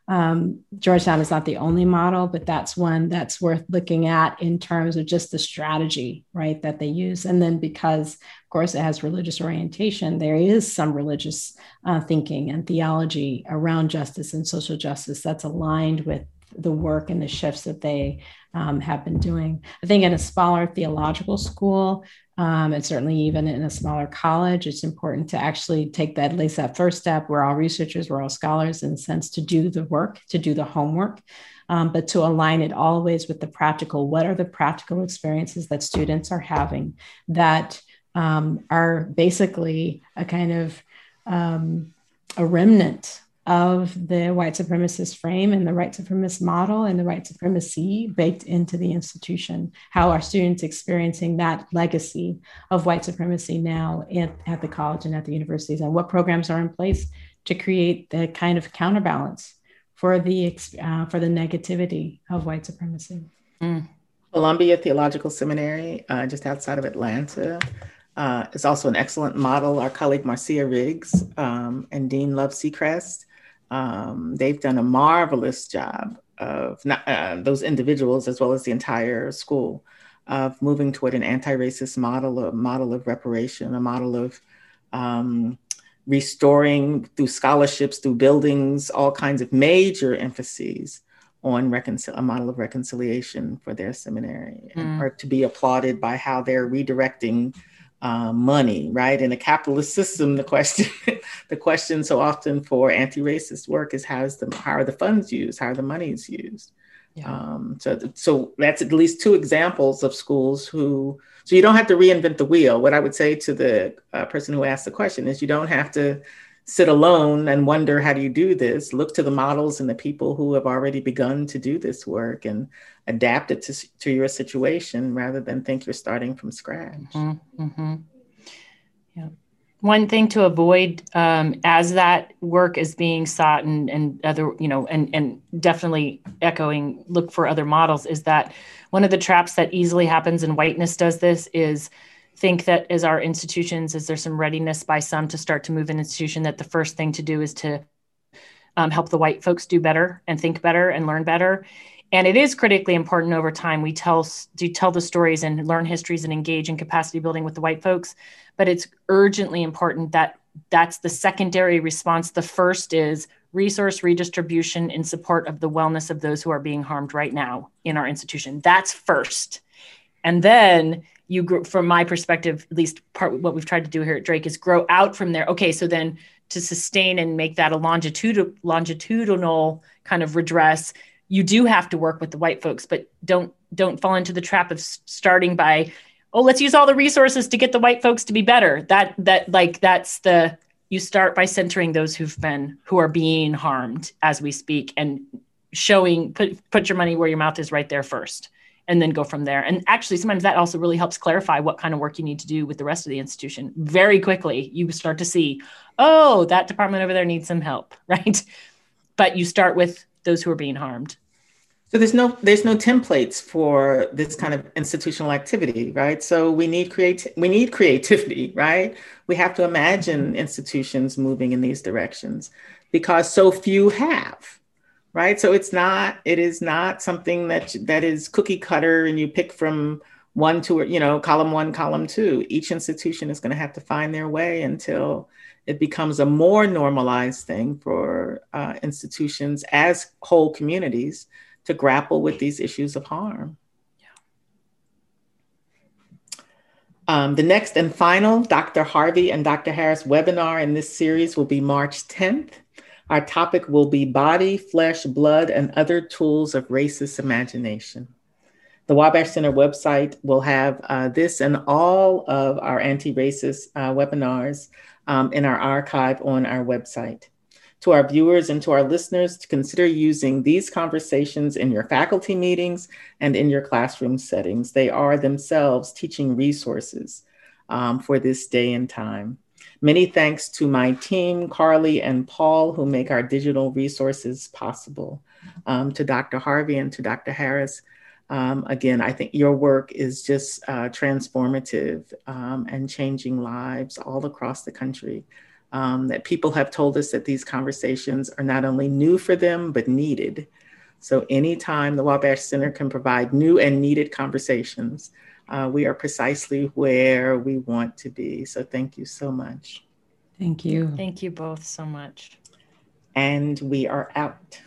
Um, Georgetown is not the only model, but that's one that's worth looking at in terms of just the strategy, right, that they use. And then because, of course, it has religious orientation, there is some religious uh, thinking and theology around justice and social justice that's aligned with the work and the shifts that they um, have been doing. I think in a smaller theological school, um, and certainly even in a smaller college, it's important to actually take that, at least that first step. We're all researchers, we're all scholars in a sense to do the work, to do the homework, um, but to align it always with the practical. What are the practical experiences that students are having that um, are basically a kind of um, a remnant of the white supremacist frame and the white supremacist model and the white supremacy baked into the institution. How are students experiencing that legacy of white supremacy now at, at the college and at the universities? And what programs are in place to create the kind of counterbalance for the uh, for the negativity of white supremacy? Mm. Columbia Theological Seminary, uh, just outside of Atlanta, uh, is also an excellent model. Our colleague Marcia Riggs um, and Dean Love Sechrest um, they've done a marvelous job of not, uh, those individuals as well as the entire school of moving toward an anti-racist model, a model of reparation, a model of um, restoring through scholarships, through buildings, all kinds of major emphases on reconcil- a model of reconciliation for their seminary, mm. and, are to be applauded by how they're redirecting uh, money, right? In a capitalist system, the question, the question so often for anti-racist work is how is the how are the funds used? How are the monies used? Yeah. Um, so, so that's at least two examples of schools who. So you don't have to reinvent the wheel. What I would say to the uh, person who asked the question is, you don't have to sit alone and wonder how do you do this? Look to the models and the people who have already begun to do this work and adapt it to, to your situation rather than think you're starting from scratch. Mm-hmm, mm-hmm. yeah. One thing to avoid um, as that work is being sought and, and other you know and, and definitely echoing look for other models is that one of the traps that easily happens and whiteness does this is think that as our institutions, is there some readiness by some to start to move an institution that the first thing to do is to um, help the white folks do better and think better and learn better. And it is critically important over time. We tell do tell the stories and learn histories and engage in capacity building with the white folks, but it's urgently important that that's the secondary response. The first is resource redistribution in support of the wellness of those who are being harmed right now in our institution. That's first. And then you grow from my perspective at least part what we've tried to do here at drake is grow out from there. Okay so then to sustain and make that a longitudinal longitudinal kind of redress you do have to work with the white folks but don't don't fall into the trap of starting by oh let's use all the resources to get the white folks to be better. That that like that's the you start by centering those who've been who are being harmed as we speak and showing put put your money where your mouth is right there first and then go from there. And actually, sometimes that also really helps clarify what kind of work you need to do with the rest of the institution. Very quickly, you start to see, oh, that department over there needs some help, right? But you start with those who are being harmed. So there's no there's no templates for this kind of institutional activity, right? So we need create we need creativity, right? We have to imagine institutions moving in these directions because so few have right so it's not it is not something that that is cookie cutter and you pick from one to you know column one column two each institution is going to have to find their way until it becomes a more normalized thing for uh, institutions as whole communities to grapple with these issues of harm Um, the next and final Dr. Harvey and Dr. Harris webinar in this series will be March 10th. Our topic will be body, flesh, blood, and other tools of racist imagination. The Wabash Center website will have uh, this and all of our anti racist uh, webinars um, in our archive on our website. To our viewers and to our listeners, to consider using these conversations in your faculty meetings and in your classroom settings. They are themselves teaching resources um, for this day and time. Many thanks to my team, Carly and Paul, who make our digital resources possible. Um, to Dr. Harvey and to Dr. Harris, um, again, I think your work is just uh, transformative um, and changing lives all across the country. Um, that people have told us that these conversations are not only new for them, but needed. So, anytime the Wabash Center can provide new and needed conversations, uh, we are precisely where we want to be. So, thank you so much. Thank you. Thank you both so much. And we are out.